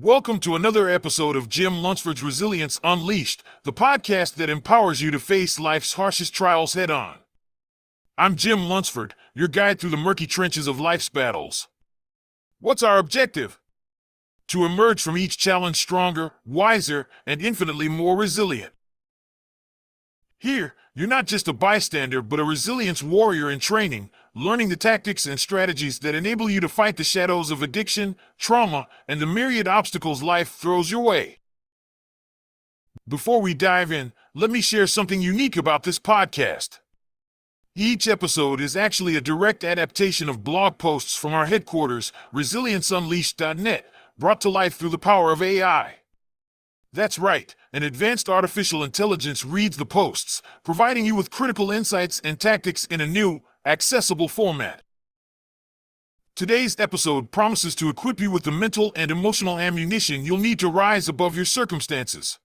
Welcome to another episode of Jim Lunsford's Resilience Unleashed, the podcast that empowers you to face life's harshest trials head on. I'm Jim Lunsford, your guide through the murky trenches of life's battles. What's our objective? To emerge from each challenge stronger, wiser, and infinitely more resilient. Here, you're not just a bystander, but a resilience warrior in training, learning the tactics and strategies that enable you to fight the shadows of addiction, trauma, and the myriad obstacles life throws your way. Before we dive in, let me share something unique about this podcast. Each episode is actually a direct adaptation of blog posts from our headquarters, resilienceunleashed.net, brought to life through the power of AI. That's right, an advanced artificial intelligence reads the posts, providing you with critical insights and tactics in a new, accessible format. Today's episode promises to equip you with the mental and emotional ammunition you'll need to rise above your circumstances.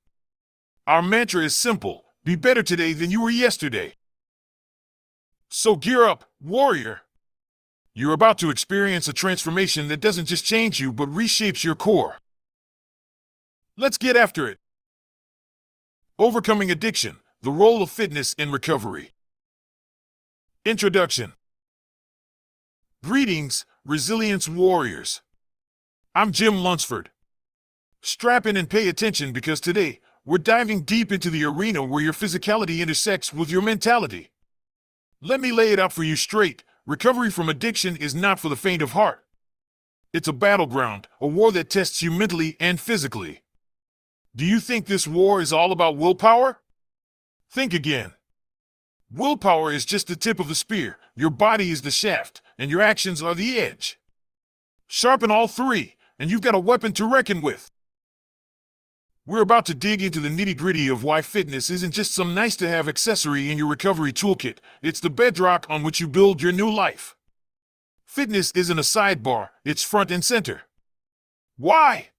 Our mantra is simple be better today than you were yesterday. So gear up, warrior. You're about to experience a transformation that doesn't just change you but reshapes your core. Let's get after it. Overcoming addiction, the role of fitness in recovery. Introduction Greetings, resilience warriors. I'm Jim Lunsford. Strap in and pay attention because today we're diving deep into the arena where your physicality intersects with your mentality. Let me lay it out for you straight recovery from addiction is not for the faint of heart. It's a battleground, a war that tests you mentally and physically. Do you think this war is all about willpower? Think again. Willpower is just the tip of the spear, your body is the shaft, and your actions are the edge. Sharpen all three, and you've got a weapon to reckon with. We're about to dig into the nitty gritty of why fitness isn't just some nice to have accessory in your recovery toolkit, it's the bedrock on which you build your new life. Fitness isn't a sidebar, it's front and center. Why?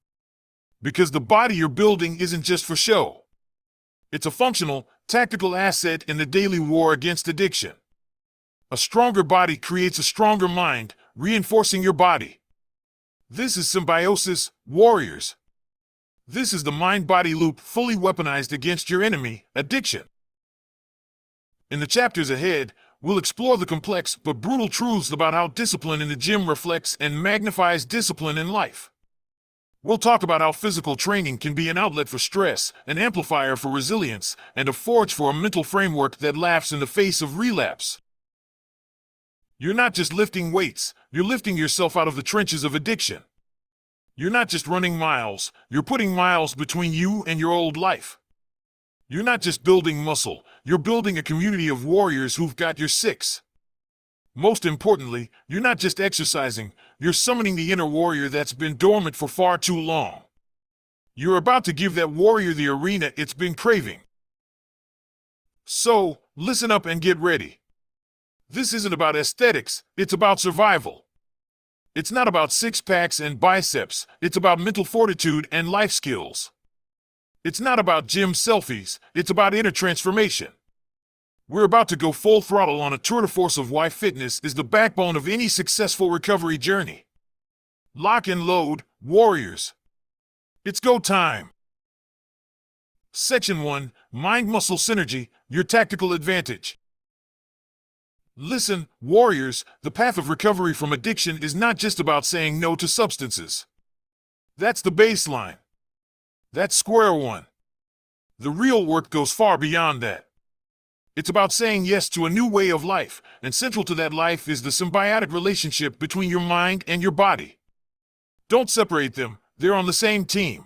Because the body you're building isn't just for show. It's a functional, tactical asset in the daily war against addiction. A stronger body creates a stronger mind, reinforcing your body. This is symbiosis, warriors. This is the mind body loop fully weaponized against your enemy, addiction. In the chapters ahead, we'll explore the complex but brutal truths about how discipline in the gym reflects and magnifies discipline in life. We'll talk about how physical training can be an outlet for stress, an amplifier for resilience, and a forge for a mental framework that laughs in the face of relapse. You're not just lifting weights, you're lifting yourself out of the trenches of addiction. You're not just running miles, you're putting miles between you and your old life. You're not just building muscle, you're building a community of warriors who've got your six. Most importantly, you're not just exercising, you're summoning the inner warrior that's been dormant for far too long. You're about to give that warrior the arena it's been craving. So, listen up and get ready. This isn't about aesthetics, it's about survival. It's not about six packs and biceps, it's about mental fortitude and life skills. It's not about gym selfies, it's about inner transformation. We're about to go full throttle on a tour de force of why fitness is the backbone of any successful recovery journey. Lock and load, warriors. It's go time. Section 1 Mind Muscle Synergy, your tactical advantage. Listen, warriors, the path of recovery from addiction is not just about saying no to substances. That's the baseline. That's square one. The real work goes far beyond that. It's about saying yes to a new way of life, and central to that life is the symbiotic relationship between your mind and your body. Don't separate them, they're on the same team.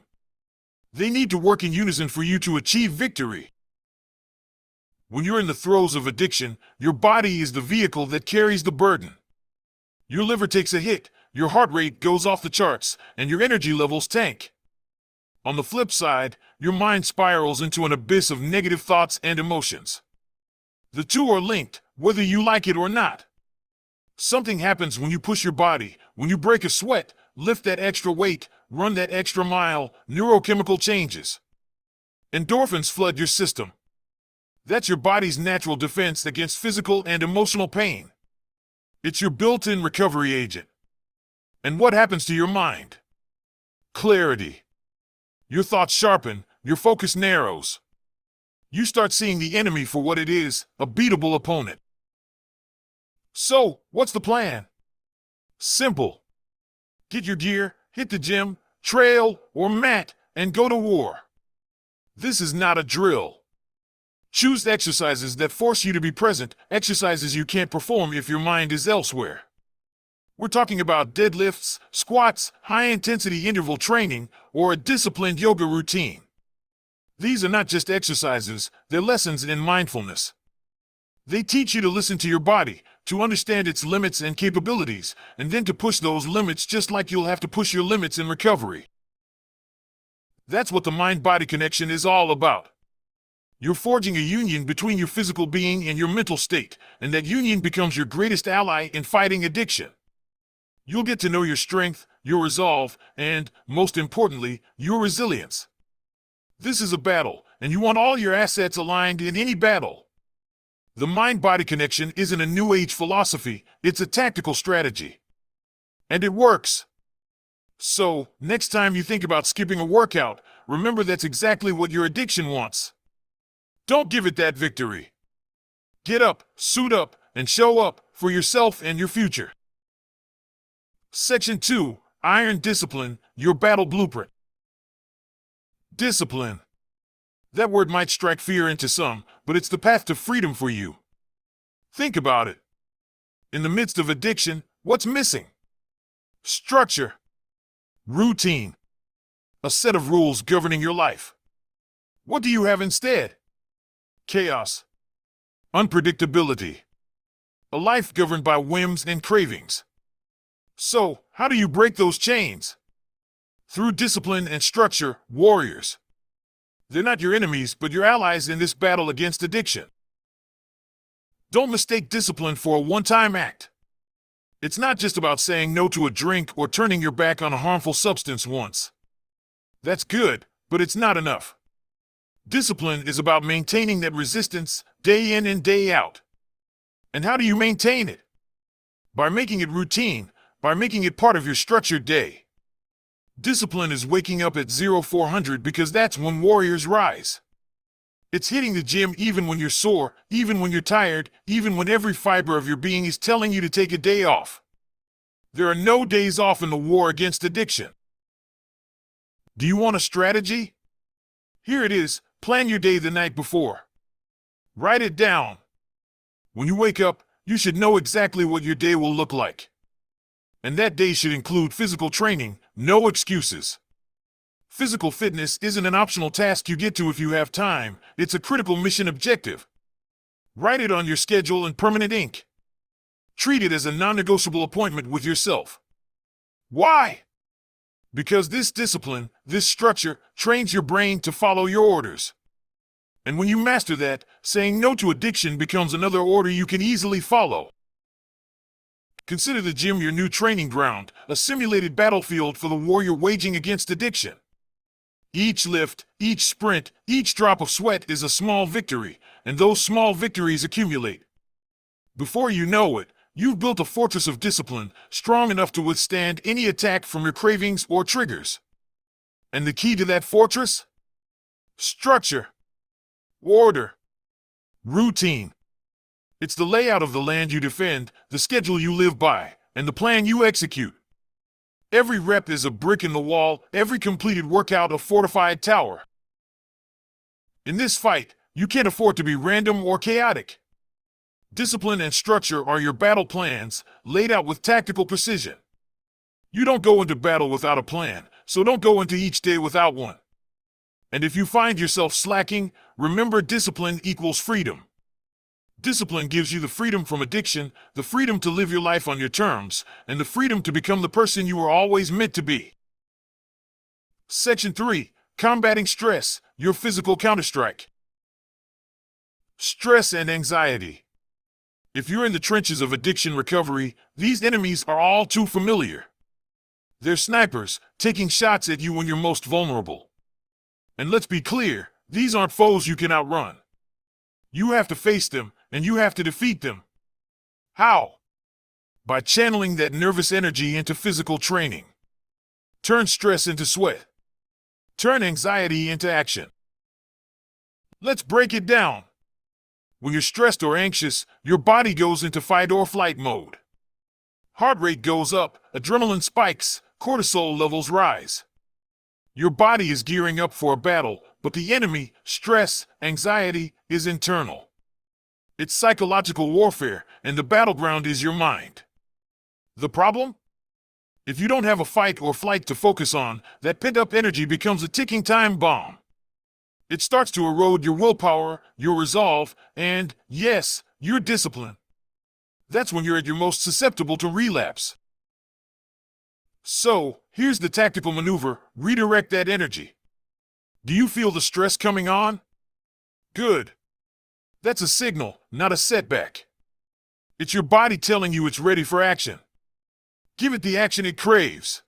They need to work in unison for you to achieve victory. When you're in the throes of addiction, your body is the vehicle that carries the burden. Your liver takes a hit, your heart rate goes off the charts, and your energy levels tank. On the flip side, your mind spirals into an abyss of negative thoughts and emotions. The two are linked, whether you like it or not. Something happens when you push your body, when you break a sweat, lift that extra weight, run that extra mile, neurochemical changes. Endorphins flood your system. That's your body's natural defense against physical and emotional pain. It's your built in recovery agent. And what happens to your mind? clarity. Your thoughts sharpen, your focus narrows. You start seeing the enemy for what it is a beatable opponent. So, what's the plan? Simple. Get your gear, hit the gym, trail, or mat, and go to war. This is not a drill. Choose exercises that force you to be present, exercises you can't perform if your mind is elsewhere. We're talking about deadlifts, squats, high intensity interval training, or a disciplined yoga routine. These are not just exercises, they're lessons in mindfulness. They teach you to listen to your body, to understand its limits and capabilities, and then to push those limits just like you'll have to push your limits in recovery. That's what the mind body connection is all about. You're forging a union between your physical being and your mental state, and that union becomes your greatest ally in fighting addiction. You'll get to know your strength, your resolve, and, most importantly, your resilience. This is a battle, and you want all your assets aligned in any battle. The mind body connection isn't a new age philosophy, it's a tactical strategy. And it works. So, next time you think about skipping a workout, remember that's exactly what your addiction wants. Don't give it that victory. Get up, suit up, and show up for yourself and your future. Section 2 Iron Discipline, your battle blueprint. Discipline. That word might strike fear into some, but it's the path to freedom for you. Think about it. In the midst of addiction, what's missing? Structure, routine, a set of rules governing your life. What do you have instead? Chaos, unpredictability, a life governed by whims and cravings. So, how do you break those chains? Through discipline and structure, warriors. They're not your enemies, but your allies in this battle against addiction. Don't mistake discipline for a one time act. It's not just about saying no to a drink or turning your back on a harmful substance once. That's good, but it's not enough. Discipline is about maintaining that resistance day in and day out. And how do you maintain it? By making it routine, by making it part of your structured day. Discipline is waking up at 0400 because that's when warriors rise. It's hitting the gym even when you're sore, even when you're tired, even when every fiber of your being is telling you to take a day off. There are no days off in the war against addiction. Do you want a strategy? Here it is plan your day the night before. Write it down. When you wake up, you should know exactly what your day will look like and that day should include physical training, no excuses. Physical fitness isn't an optional task you get to if you have time, it's a critical mission objective. Write it on your schedule in permanent ink. Treat it as a non negotiable appointment with yourself. Why? Because this discipline, this structure, trains your brain to follow your orders. And when you master that, saying no to addiction becomes another order you can easily follow. Consider the gym your new training ground, a simulated battlefield for the warrior waging against addiction. Each lift, each sprint, each drop of sweat is a small victory, and those small victories accumulate. Before you know it, you've built a fortress of discipline strong enough to withstand any attack from your cravings or triggers. And the key to that fortress? Structure, order, routine. It's the layout of the land you defend, the schedule you live by, and the plan you execute. Every rep is a brick in the wall, every completed workout a fortified tower. In this fight, you can't afford to be random or chaotic. Discipline and structure are your battle plans, laid out with tactical precision. You don't go into battle without a plan, so don't go into each day without one. And if you find yourself slacking, remember discipline equals freedom. Discipline gives you the freedom from addiction, the freedom to live your life on your terms, and the freedom to become the person you were always meant to be. Section 3 Combating Stress, Your Physical Counterstrike. Stress and anxiety. If you're in the trenches of addiction recovery, these enemies are all too familiar. They're snipers, taking shots at you when you're most vulnerable. And let's be clear, these aren't foes you can outrun. You have to face them, and you have to defeat them. How? By channeling that nervous energy into physical training. Turn stress into sweat. Turn anxiety into action. Let's break it down. When you're stressed or anxious, your body goes into fight or flight mode. Heart rate goes up, adrenaline spikes, cortisol levels rise. Your body is gearing up for a battle, but the enemy, stress, anxiety, is internal. It's psychological warfare, and the battleground is your mind. The problem? If you don't have a fight or flight to focus on, that pent up energy becomes a ticking time bomb. It starts to erode your willpower, your resolve, and, yes, your discipline. That's when you're at your most susceptible to relapse. So, here's the tactical maneuver redirect that energy. Do you feel the stress coming on? Good. That's a signal, not a setback. It's your body telling you it's ready for action. Give it the action it craves.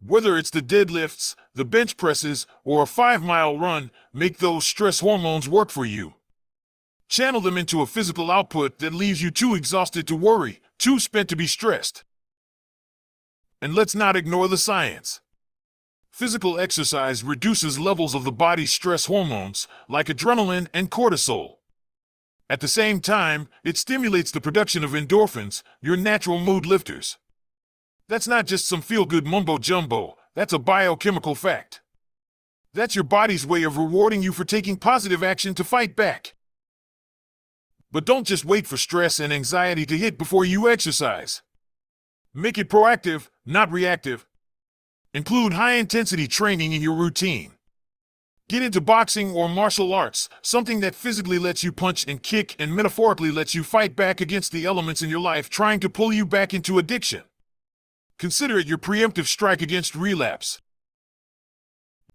Whether it's the deadlifts, the bench presses, or a five mile run, make those stress hormones work for you. Channel them into a physical output that leaves you too exhausted to worry, too spent to be stressed. And let's not ignore the science. Physical exercise reduces levels of the body's stress hormones, like adrenaline and cortisol. At the same time, it stimulates the production of endorphins, your natural mood lifters. That's not just some feel good mumbo jumbo, that's a biochemical fact. That's your body's way of rewarding you for taking positive action to fight back. But don't just wait for stress and anxiety to hit before you exercise. Make it proactive, not reactive. Include high intensity training in your routine. Get into boxing or martial arts, something that physically lets you punch and kick and metaphorically lets you fight back against the elements in your life trying to pull you back into addiction. Consider it your preemptive strike against relapse.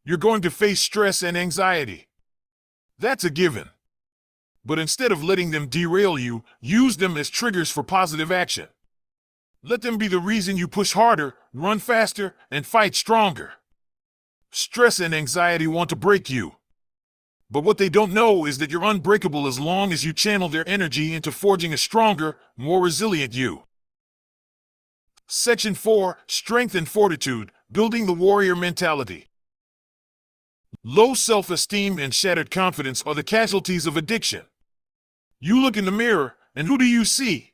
You're going to face stress and anxiety. That's a given. But instead of letting them derail you, use them as triggers for positive action. Let them be the reason you push harder, run faster, and fight stronger. Stress and anxiety want to break you. But what they don't know is that you're unbreakable as long as you channel their energy into forging a stronger, more resilient you. Section 4 Strength and Fortitude Building the Warrior Mentality. Low self esteem and shattered confidence are the casualties of addiction. You look in the mirror, and who do you see?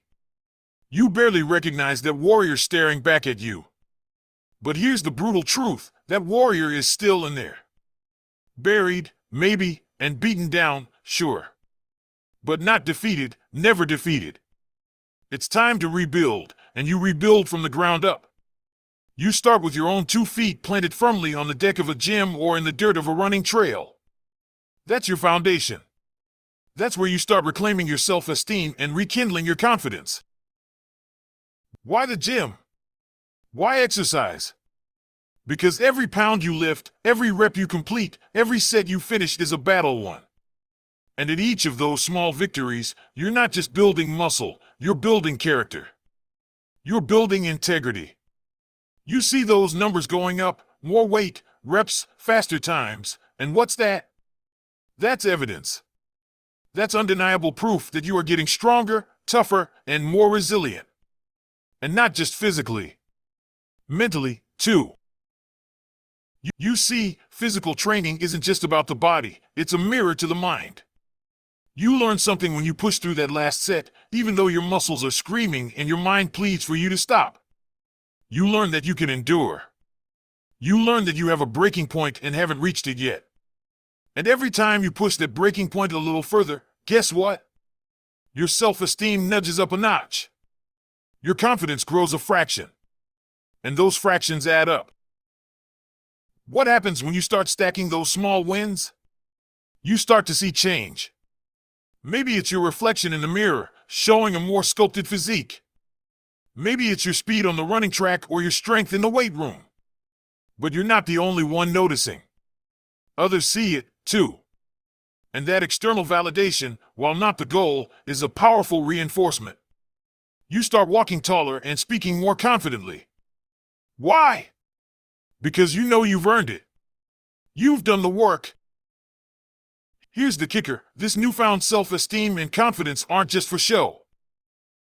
You barely recognize that warrior staring back at you. But here's the brutal truth that warrior is still in there. Buried, maybe, and beaten down, sure. But not defeated, never defeated. It's time to rebuild, and you rebuild from the ground up. You start with your own two feet planted firmly on the deck of a gym or in the dirt of a running trail. That's your foundation. That's where you start reclaiming your self esteem and rekindling your confidence. Why the gym? Why exercise? Because every pound you lift, every rep you complete, every set you finish is a battle won. And in each of those small victories, you're not just building muscle, you're building character. You're building integrity. You see those numbers going up, more weight, reps, faster times, and what's that? That's evidence. That's undeniable proof that you are getting stronger, tougher, and more resilient. And not just physically, mentally, too. You, see, physical training isn't just about the body, it's a mirror to the mind. You learn something when you push through that last set, even though your muscles are screaming and your mind pleads for you to stop. You learn that you can endure. You learn that you have a breaking point and haven't reached it yet. And every time you push that breaking point a little further, guess what? Your self esteem nudges up a notch. Your confidence grows a fraction. And those fractions add up. What happens when you start stacking those small wins? You start to see change. Maybe it's your reflection in the mirror, showing a more sculpted physique. Maybe it's your speed on the running track or your strength in the weight room. But you're not the only one noticing. Others see it, too. And that external validation, while not the goal, is a powerful reinforcement. You start walking taller and speaking more confidently. Why? Because you know you've earned it. You've done the work, Here's the kicker this newfound self esteem and confidence aren't just for show,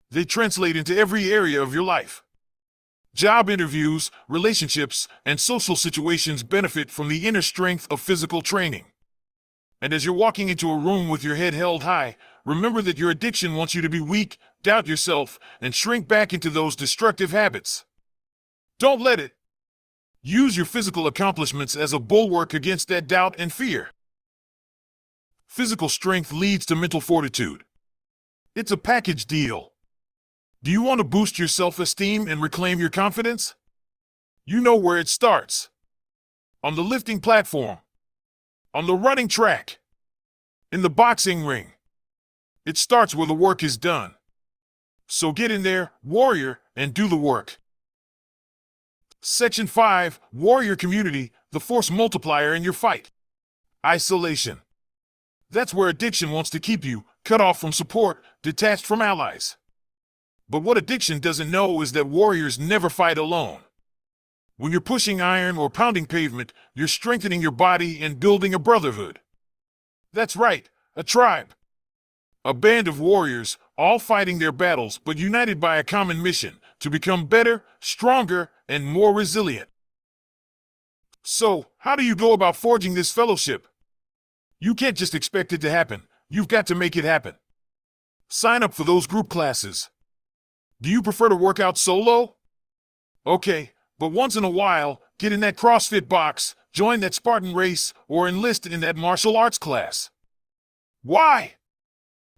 they translate into every area of your life. Job interviews, relationships, and social situations benefit from the inner strength of physical training. And as you're walking into a room with your head held high, remember that your addiction wants you to be weak, doubt yourself, and shrink back into those destructive habits. Don't let it. Use your physical accomplishments as a bulwark against that doubt and fear. Physical strength leads to mental fortitude. It's a package deal. Do you want to boost your self esteem and reclaim your confidence? You know where it starts on the lifting platform, on the running track, in the boxing ring. It starts where the work is done. So get in there, warrior, and do the work. Section 5 Warrior Community, the force multiplier in your fight. Isolation. That's where addiction wants to keep you, cut off from support, detached from allies. But what addiction doesn't know is that warriors never fight alone. When you're pushing iron or pounding pavement, you're strengthening your body and building a brotherhood. That's right, a tribe. A band of warriors, all fighting their battles but united by a common mission to become better, stronger, and more resilient. So, how do you go about forging this fellowship? You can't just expect it to happen, you've got to make it happen. Sign up for those group classes. Do you prefer to work out solo? Okay, but once in a while, get in that CrossFit box, join that Spartan race, or enlist in that martial arts class. Why?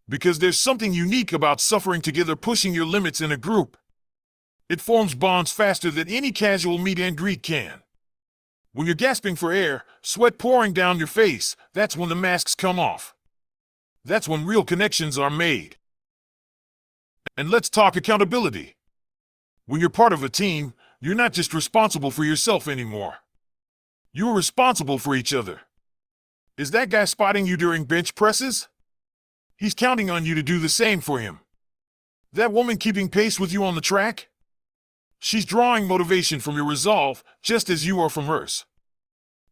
Because there's something unique about suffering together pushing your limits in a group. It forms bonds faster than any casual meet and greet can. When you're gasping for air, sweat pouring down your face, that's when the masks come off. That's when real connections are made. And let's talk accountability. When you're part of a team, you're not just responsible for yourself anymore. You're responsible for each other. Is that guy spotting you during bench presses? He's counting on you to do the same for him. That woman keeping pace with you on the track? She's drawing motivation from your resolve just as you are from hers.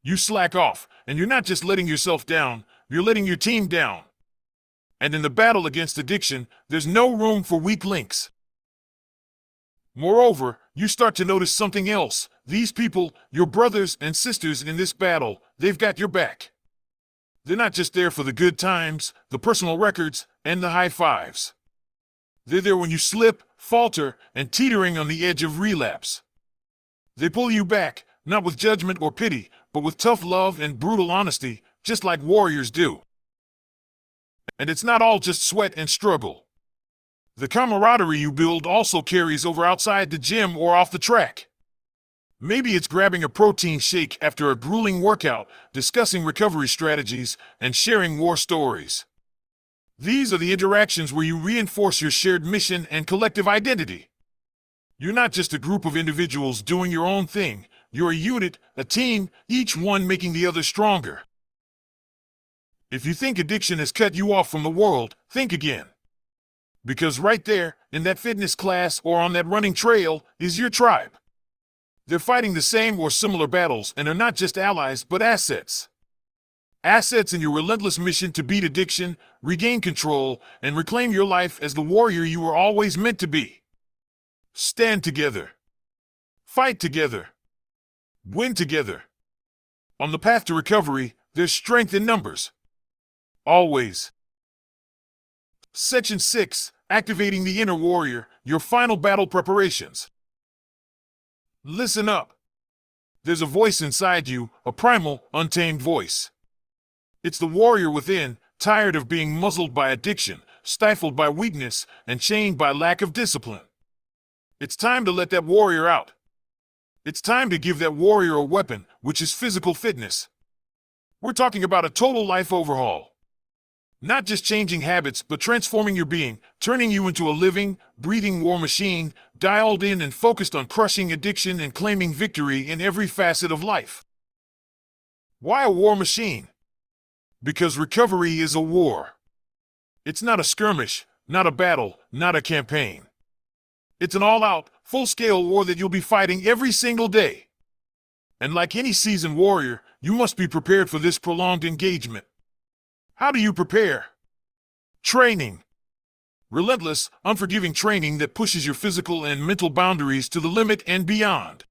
You slack off, and you're not just letting yourself down, you're letting your team down. And in the battle against addiction, there's no room for weak links. Moreover, you start to notice something else. These people, your brothers and sisters in this battle, they've got your back. They're not just there for the good times, the personal records, and the high fives. They're there when you slip, falter, and teetering on the edge of relapse. They pull you back, not with judgment or pity, but with tough love and brutal honesty, just like warriors do. And it's not all just sweat and struggle. The camaraderie you build also carries over outside the gym or off the track. Maybe it's grabbing a protein shake after a grueling workout, discussing recovery strategies, and sharing war stories. These are the interactions where you reinforce your shared mission and collective identity. You're not just a group of individuals doing your own thing, you're a unit, a team, each one making the other stronger. If you think addiction has cut you off from the world, think again. Because right there, in that fitness class or on that running trail, is your tribe. They're fighting the same or similar battles and are not just allies, but assets. Assets in your relentless mission to beat addiction, regain control, and reclaim your life as the warrior you were always meant to be. Stand together. Fight together. Win together. On the path to recovery, there's strength in numbers. Always. Section 6 Activating the Inner Warrior, your final battle preparations. Listen up. There's a voice inside you, a primal, untamed voice. It's the warrior within, tired of being muzzled by addiction, stifled by weakness, and chained by lack of discipline. It's time to let that warrior out. It's time to give that warrior a weapon, which is physical fitness. We're talking about a total life overhaul. Not just changing habits, but transforming your being, turning you into a living, breathing war machine, dialed in and focused on crushing addiction and claiming victory in every facet of life. Why a war machine? Because recovery is a war. It's not a skirmish, not a battle, not a campaign. It's an all out, full scale war that you'll be fighting every single day. And like any seasoned warrior, you must be prepared for this prolonged engagement. How do you prepare? Training. Relentless, unforgiving training that pushes your physical and mental boundaries to the limit and beyond.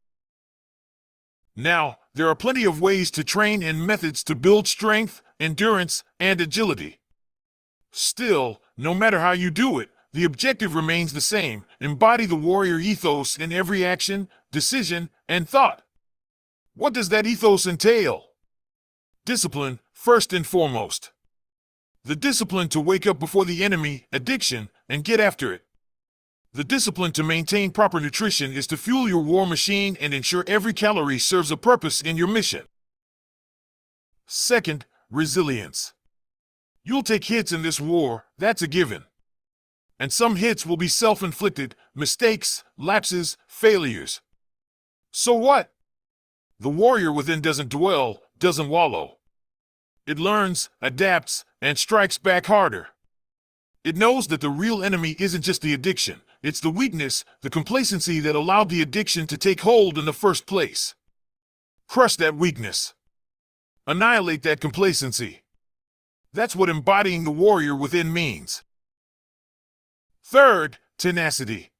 Now, there are plenty of ways to train and methods to build strength, endurance, and agility. Still, no matter how you do it, the objective remains the same embody the warrior ethos in every action, decision, and thought. What does that ethos entail? Discipline, first and foremost. The discipline to wake up before the enemy, addiction, and get after it. The discipline to maintain proper nutrition is to fuel your war machine and ensure every calorie serves a purpose in your mission. Second, resilience. You'll take hits in this war, that's a given. And some hits will be self inflicted, mistakes, lapses, failures. So what? The warrior within doesn't dwell, doesn't wallow. It learns, adapts, and strikes back harder. It knows that the real enemy isn't just the addiction, it's the weakness, the complacency that allowed the addiction to take hold in the first place. Crush that weakness. Annihilate that complacency. That's what embodying the warrior within means. Third, tenacity.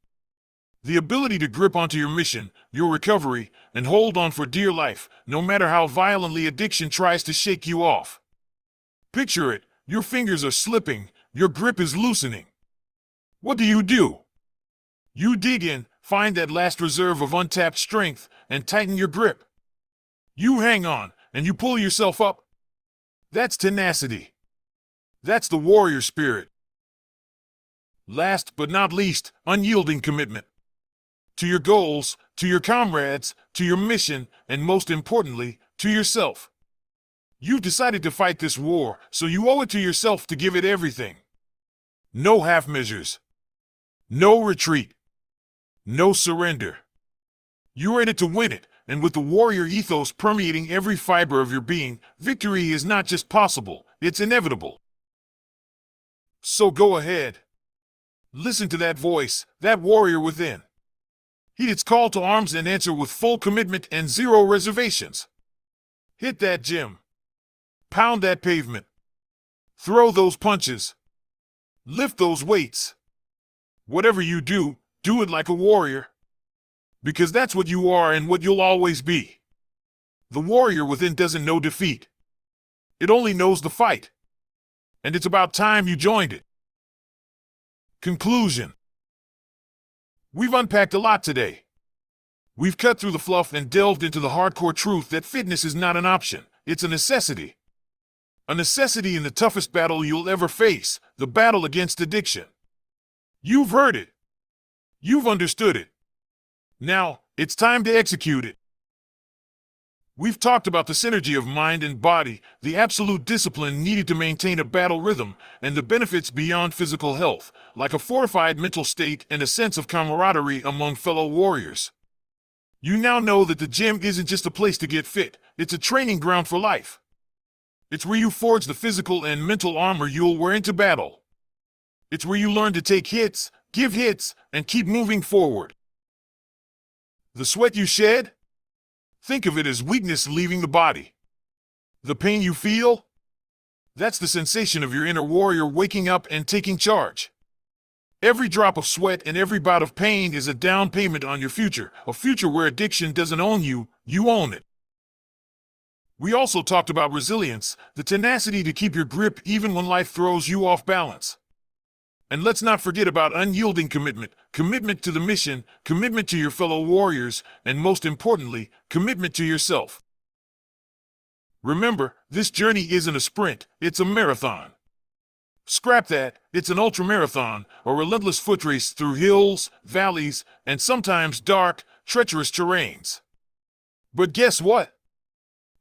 The ability to grip onto your mission, your recovery, and hold on for dear life, no matter how violently addiction tries to shake you off. Picture it your fingers are slipping, your grip is loosening. What do you do? You dig in, find that last reserve of untapped strength, and tighten your grip. You hang on, and you pull yourself up. That's tenacity. That's the warrior spirit. Last but not least, unyielding commitment. To your goals, to your comrades, to your mission, and most importantly, to yourself. You've decided to fight this war, so you owe it to yourself to give it everything. No half measures. No retreat. No surrender. You're in it to win it, and with the warrior ethos permeating every fiber of your being, victory is not just possible, it's inevitable. So go ahead. Listen to that voice, that warrior within. Heed its call to arms and answer with full commitment and zero reservations. Hit that gym. Pound that pavement. Throw those punches. Lift those weights. Whatever you do, do it like a warrior. Because that's what you are and what you'll always be. The warrior within doesn't know defeat. It only knows the fight. And it's about time you joined it. Conclusion We've unpacked a lot today. We've cut through the fluff and delved into the hardcore truth that fitness is not an option, it's a necessity. A necessity in the toughest battle you'll ever face the battle against addiction. You've heard it. You've understood it. Now, it's time to execute it. We've talked about the synergy of mind and body, the absolute discipline needed to maintain a battle rhythm, and the benefits beyond physical health, like a fortified mental state and a sense of camaraderie among fellow warriors. You now know that the gym isn't just a place to get fit, it's a training ground for life. It's where you forge the physical and mental armor you'll wear into battle. It's where you learn to take hits, give hits, and keep moving forward. The sweat you shed? Think of it as weakness leaving the body. The pain you feel? That's the sensation of your inner warrior waking up and taking charge. Every drop of sweat and every bout of pain is a down payment on your future, a future where addiction doesn't own you, you own it. We also talked about resilience, the tenacity to keep your grip even when life throws you off balance. And let's not forget about unyielding commitment, commitment to the mission, commitment to your fellow warriors, and most importantly, commitment to yourself. Remember, this journey isn't a sprint, it's a marathon. Scrap that, it's an ultramarathon, a relentless foot race through hills, valleys, and sometimes dark, treacherous terrains. But guess what?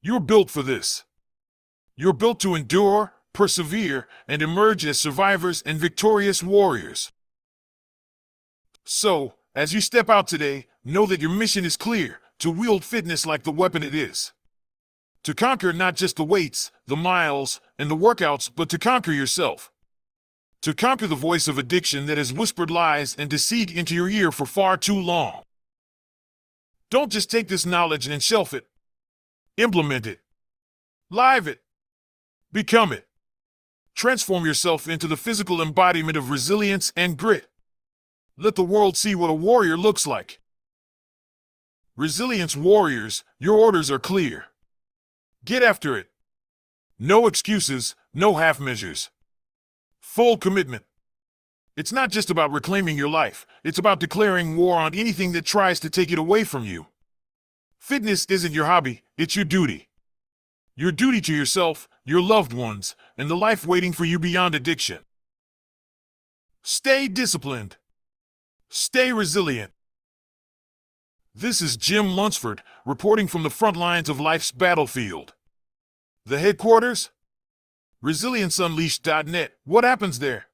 You're built for this. You're built to endure, persevere, and emerge as survivors and victorious warriors. So, as you step out today, know that your mission is clear to wield fitness like the weapon it is. To conquer not just the weights, the miles, and the workouts, but to conquer yourself. To conquer the voice of addiction that has whispered lies and deceit into your ear for far too long. Don't just take this knowledge and shelf it. Implement it. Live it. Become it. Transform yourself into the physical embodiment of resilience and grit. Let the world see what a warrior looks like. Resilience warriors, your orders are clear. Get after it. No excuses, no half measures. Full commitment. It's not just about reclaiming your life, it's about declaring war on anything that tries to take it away from you. Fitness isn't your hobby, it's your duty. Your duty to yourself, your loved ones, and the life waiting for you beyond addiction. Stay disciplined. Stay resilient. This is Jim Lunsford reporting from the front lines of life's battlefield. The headquarters? ResilienceUnleashed.net. What happens there?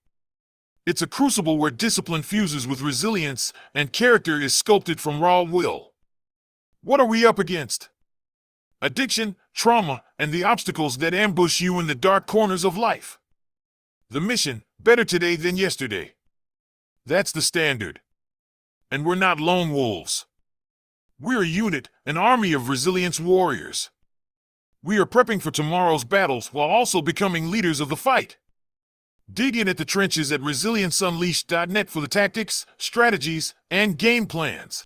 It's a crucible where discipline fuses with resilience and character is sculpted from raw will. What are we up against? Addiction, trauma, and the obstacles that ambush you in the dark corners of life. The mission better today than yesterday. That's the standard. And we're not lone wolves. We're a unit, an army of resilience warriors. We are prepping for tomorrow's battles while also becoming leaders of the fight. Dig in at the trenches at ResilienceUnleashed.net for the tactics, strategies, and game plans.